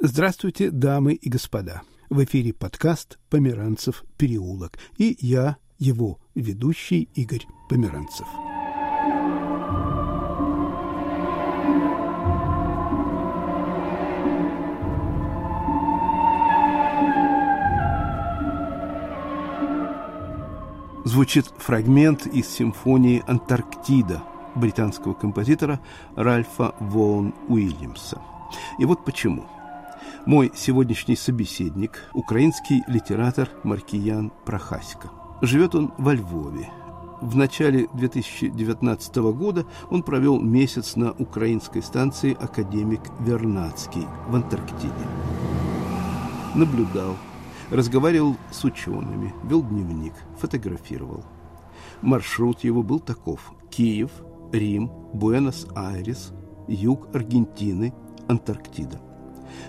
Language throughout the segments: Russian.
Здравствуйте, дамы и господа. В эфире подкаст «Померанцев переулок» и я, его ведущий Игорь Померанцев. Звучит фрагмент из симфонии «Антарктида» британского композитора Ральфа Воун Уильямса. И вот почему – мой сегодняшний собеседник – украинский литератор Маркиян Прохасько. Живет он во Львове. В начале 2019 года он провел месяц на украинской станции «Академик Вернадский» в Антарктиде. Наблюдал, разговаривал с учеными, вел дневник, фотографировал. Маршрут его был таков – Киев, Рим, Буэнос-Айрес, юг Аргентины, Антарктида.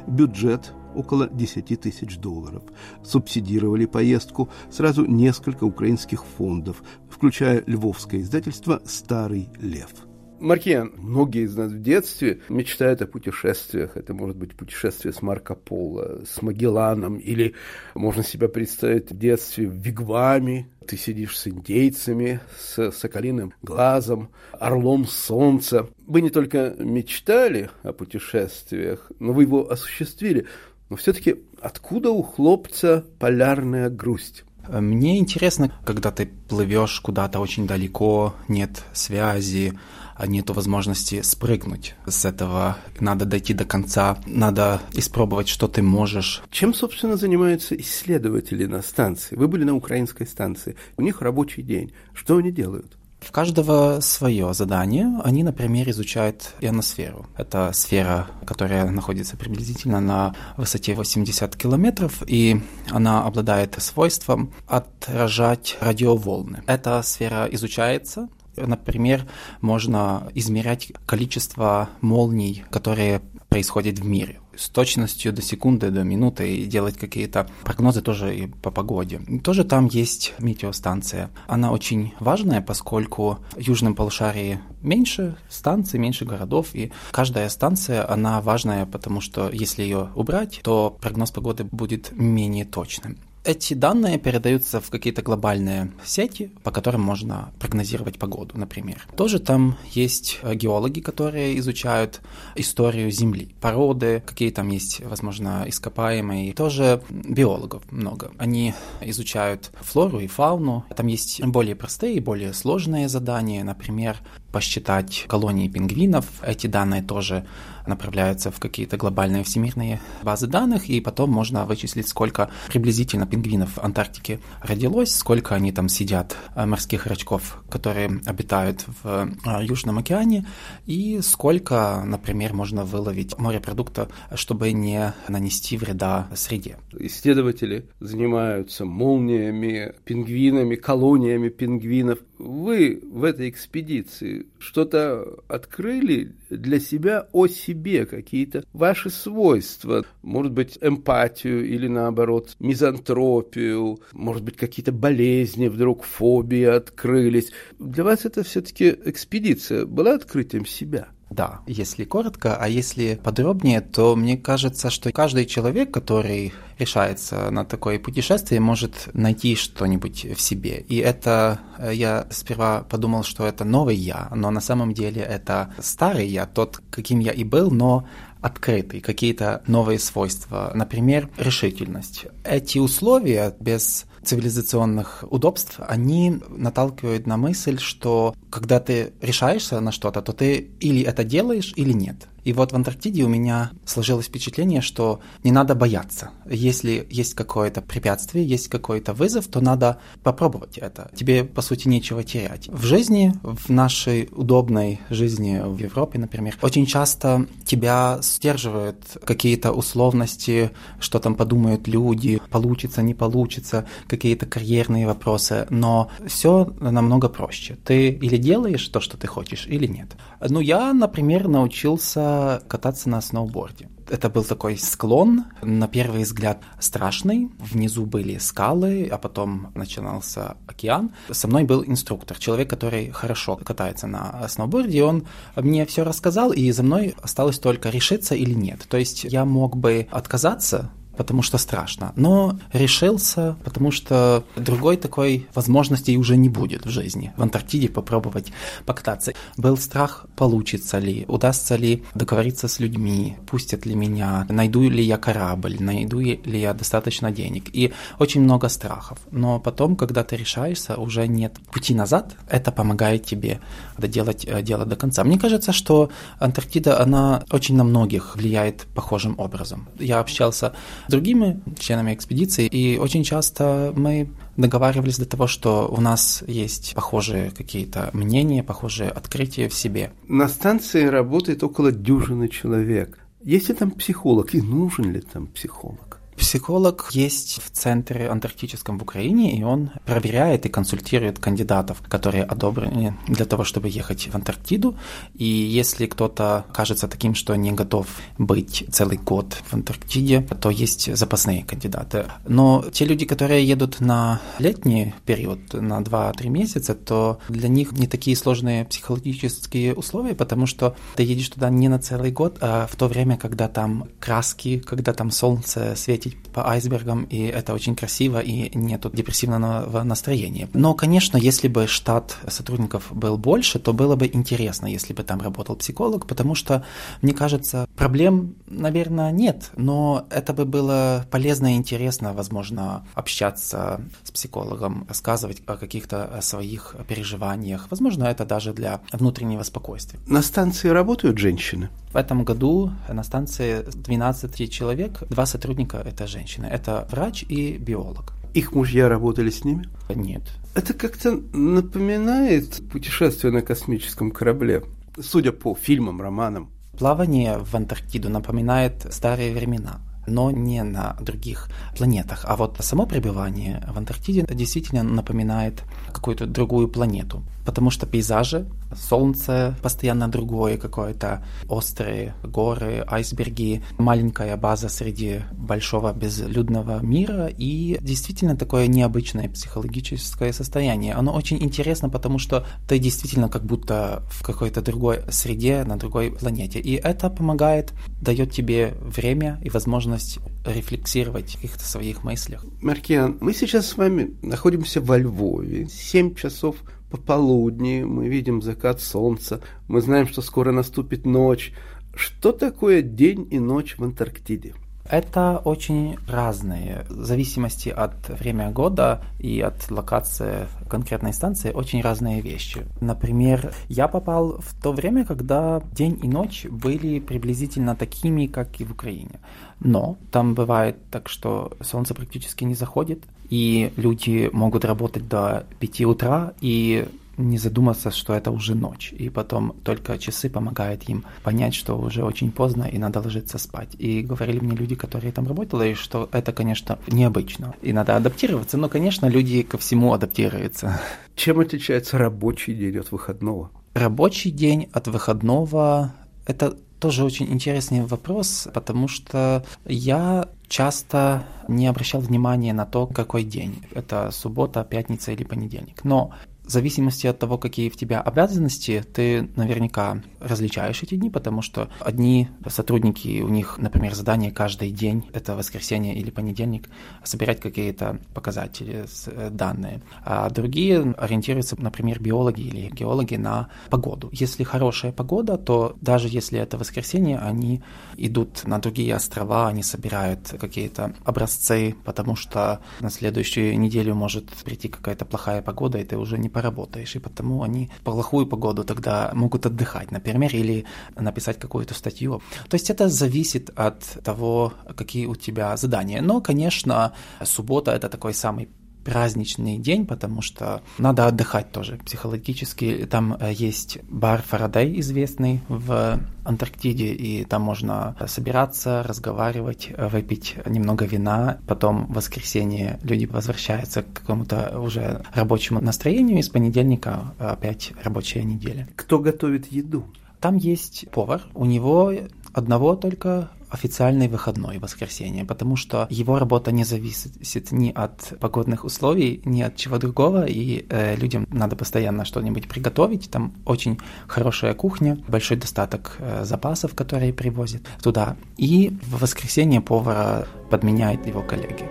Бюджет около 10 тысяч долларов. Субсидировали поездку сразу несколько украинских фондов, включая львовское издательство «Старый лев». Маркиан, многие из нас в детстве мечтают о путешествиях. Это может быть путешествие с Марко Поло, с Магелланом, или можно себя представить в детстве в Вигваме. Ты сидишь с индейцами, с соколиным глазом, орлом солнца. Вы не только мечтали о путешествиях, но вы его осуществили. Но все-таки откуда у хлопца полярная грусть? Мне интересно, когда ты плывешь куда-то очень далеко, нет связи, а нету возможности спрыгнуть с этого. Надо дойти до конца, надо испробовать, что ты можешь. Чем, собственно, занимаются исследователи на станции? Вы были на украинской станции, у них рабочий день. Что они делают? В каждого свое задание. Они, например, изучают ионосферу. Это сфера, которая находится приблизительно на высоте 80 километров, и она обладает свойством отражать радиоволны. Эта сфера изучается, Например, можно измерять количество молний, которые происходят в мире с точностью до секунды, до минуты и делать какие-то прогнозы тоже и по погоде. Тоже там есть метеостанция. Она очень важная, поскольку в южном полушарии меньше станций, меньше городов, и каждая станция, она важная, потому что если ее убрать, то прогноз погоды будет менее точным. Эти данные передаются в какие-то глобальные сети, по которым можно прогнозировать погоду, например. Тоже там есть э, геологи, которые изучают историю Земли, породы, какие там есть, возможно, ископаемые. Тоже биологов много. Они изучают флору и фауну. Там есть более простые и более сложные задания, например, посчитать колонии пингвинов. Эти данные тоже направляются в какие-то глобальные всемирные базы данных, и потом можно вычислить, сколько приблизительно пингвинов в Антарктике родилось, сколько они там сидят, э, морских рачков, которые обитают в э, Южном океане, и сколько, например, можно выловить морепродукта, чтобы не нанести вреда среде. Исследователи занимаются молниями, пингвинами, колониями пингвинов. Вы в этой экспедиции что-то открыли для себя о себе, какие-то ваши свойства, может быть, эмпатию или, наоборот, мизантропию, может быть, какие-то болезни, вдруг фобии открылись. Для вас это все-таки экспедиция была открытием себя? Да, если коротко, а если подробнее, то мне кажется, что каждый человек, который решается на такое путешествие, может найти что-нибудь в себе. И это э, я сперва подумал, что это новый я, но на самом деле это старый я, тот, каким я и был, но открытый, какие-то новые свойства, например, решительность. Эти условия без цивилизационных удобств, они наталкивают на мысль, что когда ты решаешься на что-то, то ты или это делаешь, или нет. И вот в Антарктиде у меня сложилось впечатление, что не надо бояться. Если есть какое-то препятствие, есть какой-то вызов, то надо попробовать это. Тебе, по сути, нечего терять. В жизни, в нашей удобной жизни в Европе, например, очень часто тебя сдерживают какие-то условности, что там подумают люди, получится, не получится, какие-то карьерные вопросы. Но все намного проще. Ты или делаешь то, что ты хочешь, или нет. Ну, я, например, научился кататься на сноуборде. Это был такой склон, на первый взгляд страшный. Внизу были скалы, а потом начинался океан. Со мной был инструктор, человек, который хорошо катается на сноуборде. Он мне все рассказал, и за мной осталось только решиться или нет. То есть я мог бы отказаться потому что страшно. Но решился, потому что другой такой возможности уже не будет в жизни. В Антарктиде попробовать покататься. Был страх, получится ли, удастся ли договориться с людьми, пустят ли меня, найду ли я корабль, найду ли я достаточно денег. И очень много страхов. Но потом, когда ты решаешься, уже нет пути назад. Это помогает тебе доделать э, дело до конца. Мне кажется, что Антарктида, она очень на многих влияет похожим образом. Я общался другими членами экспедиции, и очень часто мы договаривались до того, что у нас есть похожие какие-то мнения, похожие открытия в себе. На станции работает около дюжины человек. Есть ли там психолог и нужен ли там психолог? Психолог есть в центре антарктическом в Украине, и он проверяет и консультирует кандидатов, которые одобрены для того, чтобы ехать в Антарктиду. И если кто-то кажется таким, что не готов быть целый год в Антарктиде, то есть запасные кандидаты. Но те люди, которые едут на летний период, на 2-3 месяца, то для них не такие сложные психологические условия, потому что ты едешь туда не на целый год, а в то время, когда там краски, когда там солнце светит ездить по айсбергам, и это очень красиво, и нету депрессивного настроения. Но, конечно, если бы штат сотрудников был больше, то было бы интересно, если бы там работал психолог, потому что, мне кажется, проблем, наверное, нет, но это бы было полезно и интересно, возможно, общаться с психологом, рассказывать о каких-то своих переживаниях. Возможно, это даже для внутреннего спокойствия. На станции работают женщины? В этом году на станции 12 человек, два сотрудника – это женщины. Это врач и биолог. Их мужья работали с ними? Нет. Это как-то напоминает путешествие на космическом корабле, судя по фильмам, романам. Плавание в Антарктиду напоминает старые времена но не на других планетах. А вот само пребывание в Антарктиде действительно напоминает какую-то другую планету потому что пейзажи, солнце постоянно другое какое-то, острые горы, айсберги, маленькая база среди большого безлюдного мира и действительно такое необычное психологическое состояние. Оно очень интересно, потому что ты действительно как будто в какой-то другой среде, на другой планете. И это помогает, дает тебе время и возможность рефлексировать в каких-то своих мыслях. Маркиан, мы сейчас с вами находимся во Львове. Семь часов пополудни, мы видим закат солнца, мы знаем, что скоро наступит ночь. Что такое день и ночь в Антарктиде? Это очень разные, в зависимости от времени года и от локации конкретной станции, очень разные вещи. Например, я попал в то время, когда день и ночь были приблизительно такими, как и в Украине. Но там бывает так, что солнце практически не заходит, и люди могут работать до 5 утра, и не задуматься, что это уже ночь. И потом только часы помогают им понять, что уже очень поздно и надо ложиться спать. И говорили мне люди, которые там работали, что это, конечно, необычно. И надо адаптироваться, но, конечно, люди ко всему адаптируются. Чем отличается рабочий день от выходного? Рабочий день от выходного – это тоже очень интересный вопрос, потому что я часто не обращал внимания на то, какой день. Это суббота, пятница или понедельник. Но в зависимости от того, какие в тебя обязанности, ты наверняка различаешь эти дни, потому что одни сотрудники, у них, например, задание каждый день, это воскресенье или понедельник, собирать какие-то показатели, э, данные, а другие ориентируются, например, биологи или геологи на погоду. Если хорошая погода, то даже если это воскресенье, они идут на другие острова, они собирают какие-то образцы, потому что на следующую неделю может прийти какая-то плохая погода, и ты уже не поработаешь, и потому они в плохую погоду тогда могут отдыхать, например, или написать какую-то статью. То есть это зависит от того, какие у тебя задания. Но, конечно, суббота — это такой самый праздничный день, потому что надо отдыхать тоже психологически. Там э, есть бар Фарадей известный в Антарктиде, и там можно собираться, разговаривать, выпить немного вина. Потом в воскресенье люди возвращаются к какому-то уже рабочему настроению, и с понедельника опять рабочая неделя. Кто готовит еду? Там есть повар, у него одного только официальный выходной воскресенье, потому что его работа не зависит ни от погодных условий, ни от чего другого, и э, людям надо постоянно что-нибудь приготовить. Там очень хорошая кухня, большой достаток э, запасов, которые привозят туда. И в воскресенье повара подменяет его коллеги.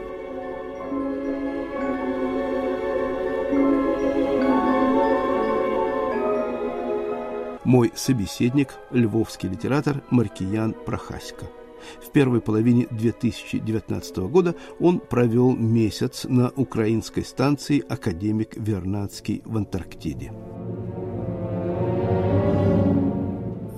Мой собеседник – львовский литератор Маркиян Прохасько. В первой половине 2019 года он провел месяц на украинской станции «Академик Вернадский» в Антарктиде.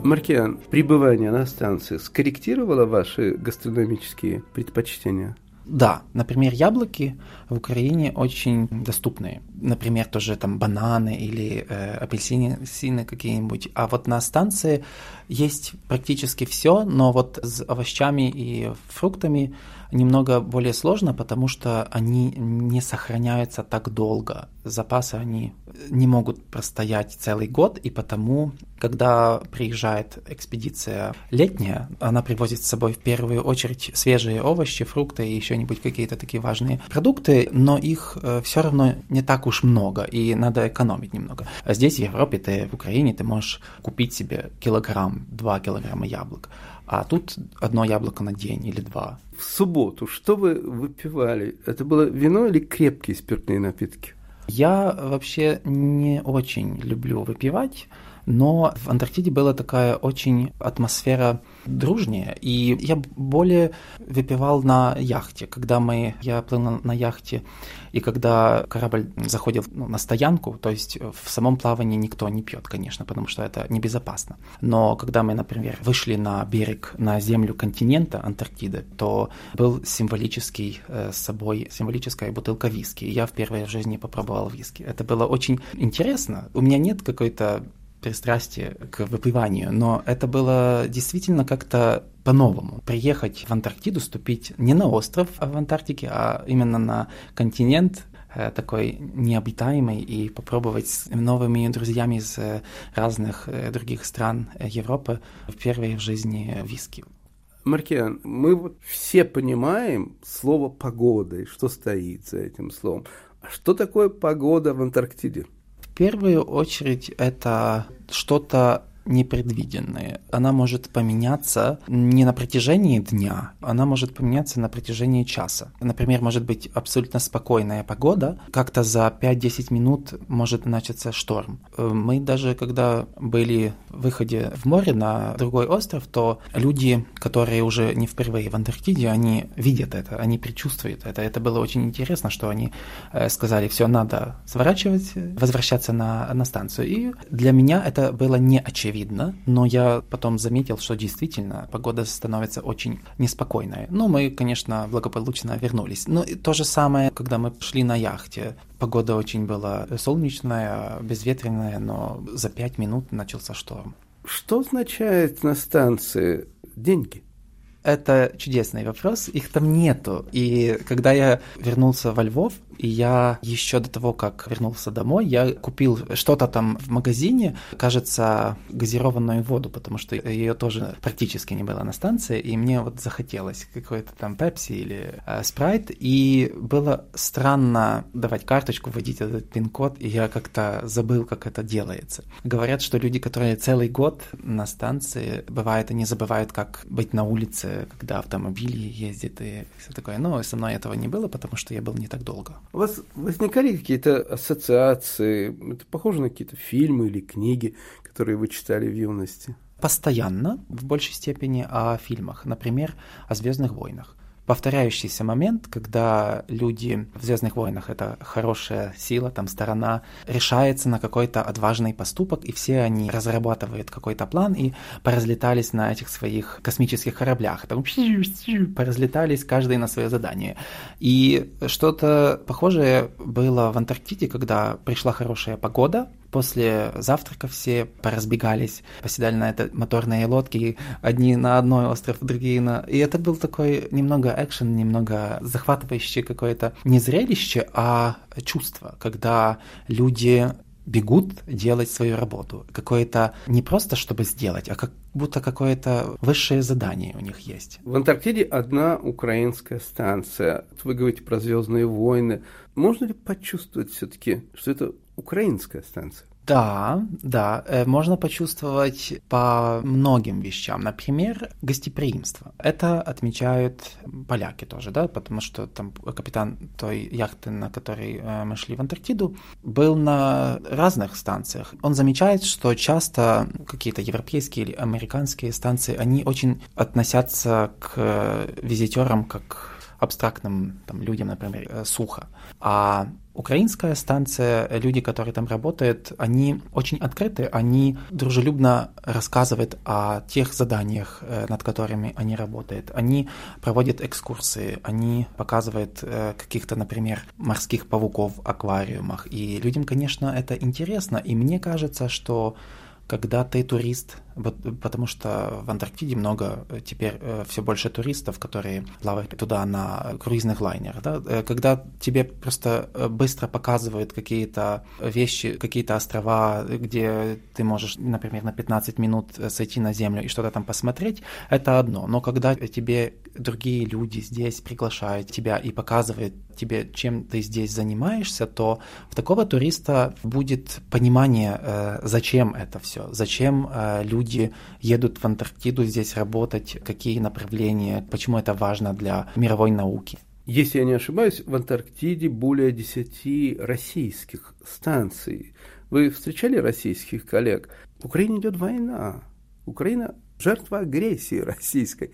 Маркиан, пребывание на станции скорректировало ваши гастрономические предпочтения? Да, например, яблоки в Украине очень доступные. Например, тоже там бананы или э, апельсины какие-нибудь. А вот на станции есть практически все, но вот с овощами и фруктами немного более сложно, потому что они не сохраняются так долго. Запасы они не могут простоять целый год, и потому, когда приезжает экспедиция летняя, она привозит с собой в первую очередь свежие овощи, фрукты и еще нибудь какие-то такие важные продукты, но их э, все равно не так уж много, и надо экономить немного. А здесь, в Европе, ты в Украине, ты можешь купить себе килограмм, два килограмма яблок, а тут одно яблоко на день или два. В субботу что вы выпивали? Это было вино или крепкие спиртные напитки? Я вообще не очень люблю выпивать, но в Антарктиде была такая очень атмосфера дружнее, и я более выпивал на яхте, когда мы, я плыл на, на яхте, и когда корабль заходил ну, на стоянку, то есть в самом плавании никто не пьет, конечно, потому что это небезопасно. Но когда мы, например, вышли на берег, на землю континента Антарктиды, то был символический э, с собой, символическая бутылка виски. Я в первой жизни попробовал виски. Это было очень интересно. У меня нет какой-то пристрастие к выпиванию, но это было действительно как-то по-новому. Приехать в Антарктиду, ступить не на остров а в Антарктике, а именно на континент, э, такой необитаемый, и попробовать с новыми друзьями из э, разных э, других стран Европы впервые в жизни виски. Маркиан, мы вот все понимаем слово «погода» и что стоит за этим словом. А что такое погода в Антарктиде? Первую очередь это что-то непредвиденные. Она может поменяться не на протяжении дня, она может поменяться на протяжении часа. Например, может быть абсолютно спокойная погода, как-то за 5-10 минут может начаться шторм. Э, мы даже когда были в выходе в море на другой остров, то люди, которые уже не впервые в Антарктиде, они видят это, они предчувствуют это. Это было очень интересно, что они э, сказали, все, надо сворачивать, возвращаться на, на станцию. И для меня это было не очевидно видно, но я потом заметил, что действительно погода становится очень неспокойной. Ну, мы, конечно, благополучно вернулись. Ну, и то же самое, когда мы шли на яхте. Погода очень была солнечная, безветренная, но за пять минут начался шторм. Что означает на станции деньги? Это чудесный вопрос, их там нету. И когда я вернулся во Львов, и я еще до того, как вернулся домой, я купил что-то там в магазине, кажется, газированную воду, потому что ее тоже практически не было на станции, и мне вот захотелось какой-то там пепси или э, спрайт, и было странно давать карточку, вводить этот пин-код, и я как-то забыл, как это делается. Говорят, что люди, которые целый год на станции, бывает, они забывают, как быть на улице, когда автомобили ездят и все такое. Но со мной этого не было, потому что я был не так долго. У вас возникали какие-то ассоциации? Это похоже на какие-то фильмы или книги, которые вы читали в юности? Постоянно, в большей степени, о фильмах. Например, о Звездных войнах повторяющийся момент, когда люди в Звездных войнах это хорошая сила, там сторона решается на какой-то отважный поступок, и все они разрабатывают какой-то план и поразлетались на этих своих космических кораблях. Там поразлетались каждый на свое задание. И что-то похожее было в Антарктиде, когда пришла хорошая погода, После завтрака все поразбегались, поседали на этой моторной лодке, одни на одной остров, другие на... И это был такой немного экшен, немного захватывающий какое-то не зрелище, а чувство, когда люди бегут делать свою работу. Какое-то не просто чтобы сделать, а как будто какое-то высшее задание у них есть. В Антарктиде одна украинская станция. Вы говорите про Звездные войны. Можно ли почувствовать все-таки, что это украинская станция? Да, да, э, можно почувствовать по многим вещам. Например, гостеприимство. Это отмечают поляки тоже, да, потому что там капитан той яхты, на которой э, мы шли в Антарктиду, был на разных станциях. Он замечает, что часто какие-то европейские или американские станции, они очень относятся к визитерам как абстрактным там, людям, например, э, сухо. А украинская станция, люди, которые там работают, они очень открыты, они дружелюбно рассказывают о тех заданиях, э, над которыми они работают. Они проводят экскурсии, они показывают э, каких-то, например, морских пауков в аквариумах. И людям, конечно, это интересно. И мне кажется, что когда ты турист, потому что в Антарктиде много э, теперь э, все больше туристов, которые плавают туда на круизных лайнерах, да? Э, когда тебе просто быстро показывают какие-то вещи, какие-то острова, где ты можешь, например, на 15 минут сойти на землю и что-то там посмотреть, это одно. Но когда тебе другие люди здесь приглашают тебя и показывают тебе, чем ты здесь занимаешься, то в такого туриста будет понимание, зачем это все, зачем люди люди едут в Антарктиду здесь работать, какие направления, почему это важно для мировой науки. Если я не ошибаюсь, в Антарктиде более 10 российских станций. Вы встречали российских коллег? В Украине идет война. Украина жертва агрессии российской.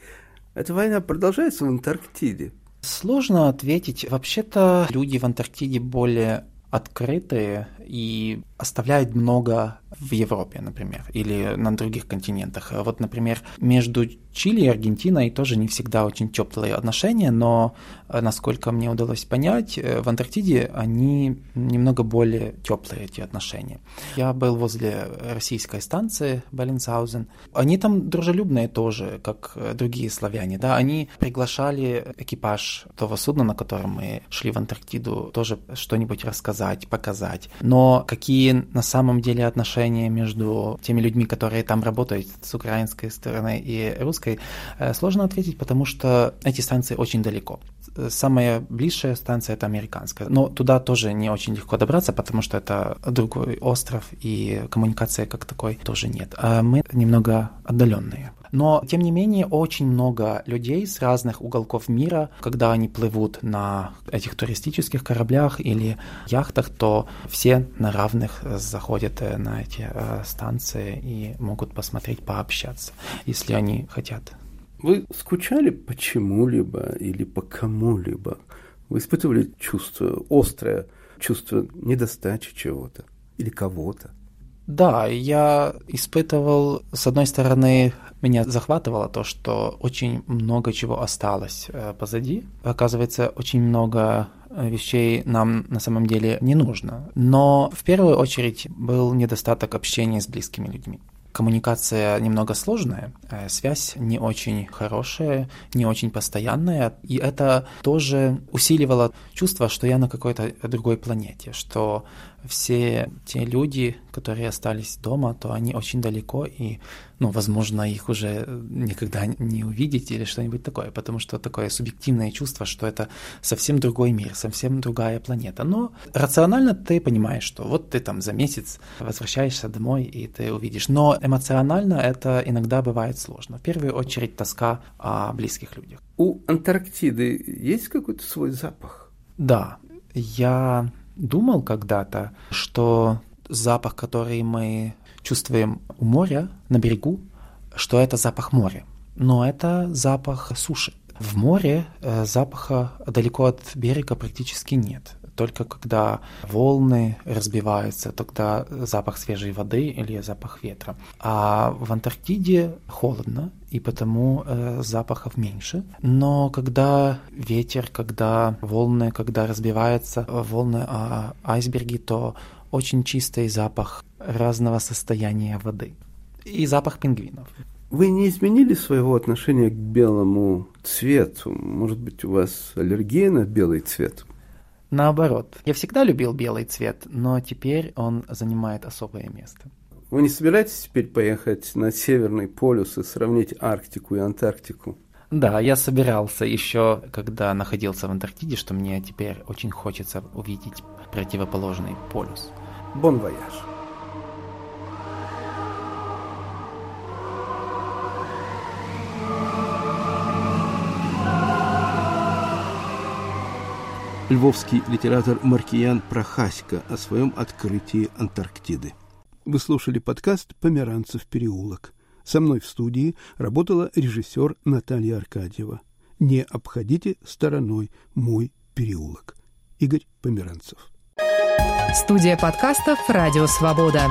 Эта война продолжается в Антарктиде. Сложно ответить. Вообще-то люди в Антарктиде более открытые и оставляют много в Европе, например, или на других континентах. Вот, например, между Чили и Аргентиной тоже не всегда очень теплые отношения, но, э, насколько мне удалось понять, э, в Антарктиде они немного более теплые, эти отношения. Я был возле российской станции Баленсаузен. Они там дружелюбные тоже, как э, другие славяне. Да? Они приглашали экипаж того судна, на котором мы шли в Антарктиду, тоже что-нибудь рассказать, показать. Но какие на самом деле отношения между теми людьми, которые там работают с украинской стороны и русской, э, сложно ответить, потому что эти станции очень далеко. Самая ближайшая станция это американская, но туда тоже не очень легко добраться, потому что это другой остров и коммуникации как такой тоже нет. А мы немного отдаленные. Но, тем не менее, очень много людей с разных уголков мира, когда они плывут на этих туристических кораблях или яхтах, то все на равных заходят э, на эти э, станции и могут посмотреть, пообщаться, если они хотят. Вы скучали по чему-либо или по кому-либо? Вы испытывали чувство, острое чувство недостачи чего-то или кого-то? Да, я испытывал, с одной стороны, меня захватывало то, что очень много чего осталось э, позади. Оказывается, очень много э, вещей нам на самом деле не нужно. Но в первую очередь был недостаток общения с близкими людьми коммуникация немного сложная, э, связь не очень хорошая, не очень постоянная, и это тоже усиливало чувство, что я на какой-то другой планете, что все те люди, которые остались дома, то они очень далеко, и, ну, возможно, их уже никогда не увидеть или что-нибудь такое, потому что такое субъективное чувство, что это совсем другой мир, совсем другая планета. Но рационально ты понимаешь, что вот ты там за месяц возвращаешься домой, и ты увидишь. Но эмоционально это иногда бывает сложно. В первую очередь тоска о близких людях. У Антарктиды есть какой-то свой запах? Да, я думал когда-то, что запах, который мы чувствуем у моря, на берегу, что это запах моря. Но это запах суши. В море э, запаха далеко от берега практически нет. Только когда волны разбиваются, тогда запах свежей воды или запах ветра. А в Антарктиде холодно, и потому э, запахов меньше. Но когда ветер, когда волны, когда разбиваются волны о айсберги, то очень чистый запах разного состояния воды. И запах пингвинов. Вы не изменили своего отношения к белому цвету? Может быть, у вас аллергия на белый цвет? Наоборот, я всегда любил белый цвет, но теперь он занимает особое место. Вы не собираетесь теперь поехать на Северный полюс и сравнить Арктику и Антарктику? Да, я собирался еще, когда находился в Антарктиде, что мне теперь очень хочется увидеть противоположный полюс. Бон bon вояж! Львовский литератор Маркиян Прохаська о своем открытии Антарктиды. Вы слушали подкаст «Померанцев переулок». Со мной в студии работала режиссер Наталья Аркадьева. Не обходите стороной мой переулок. Игорь Померанцев. Студия подкастов «Радио Свобода».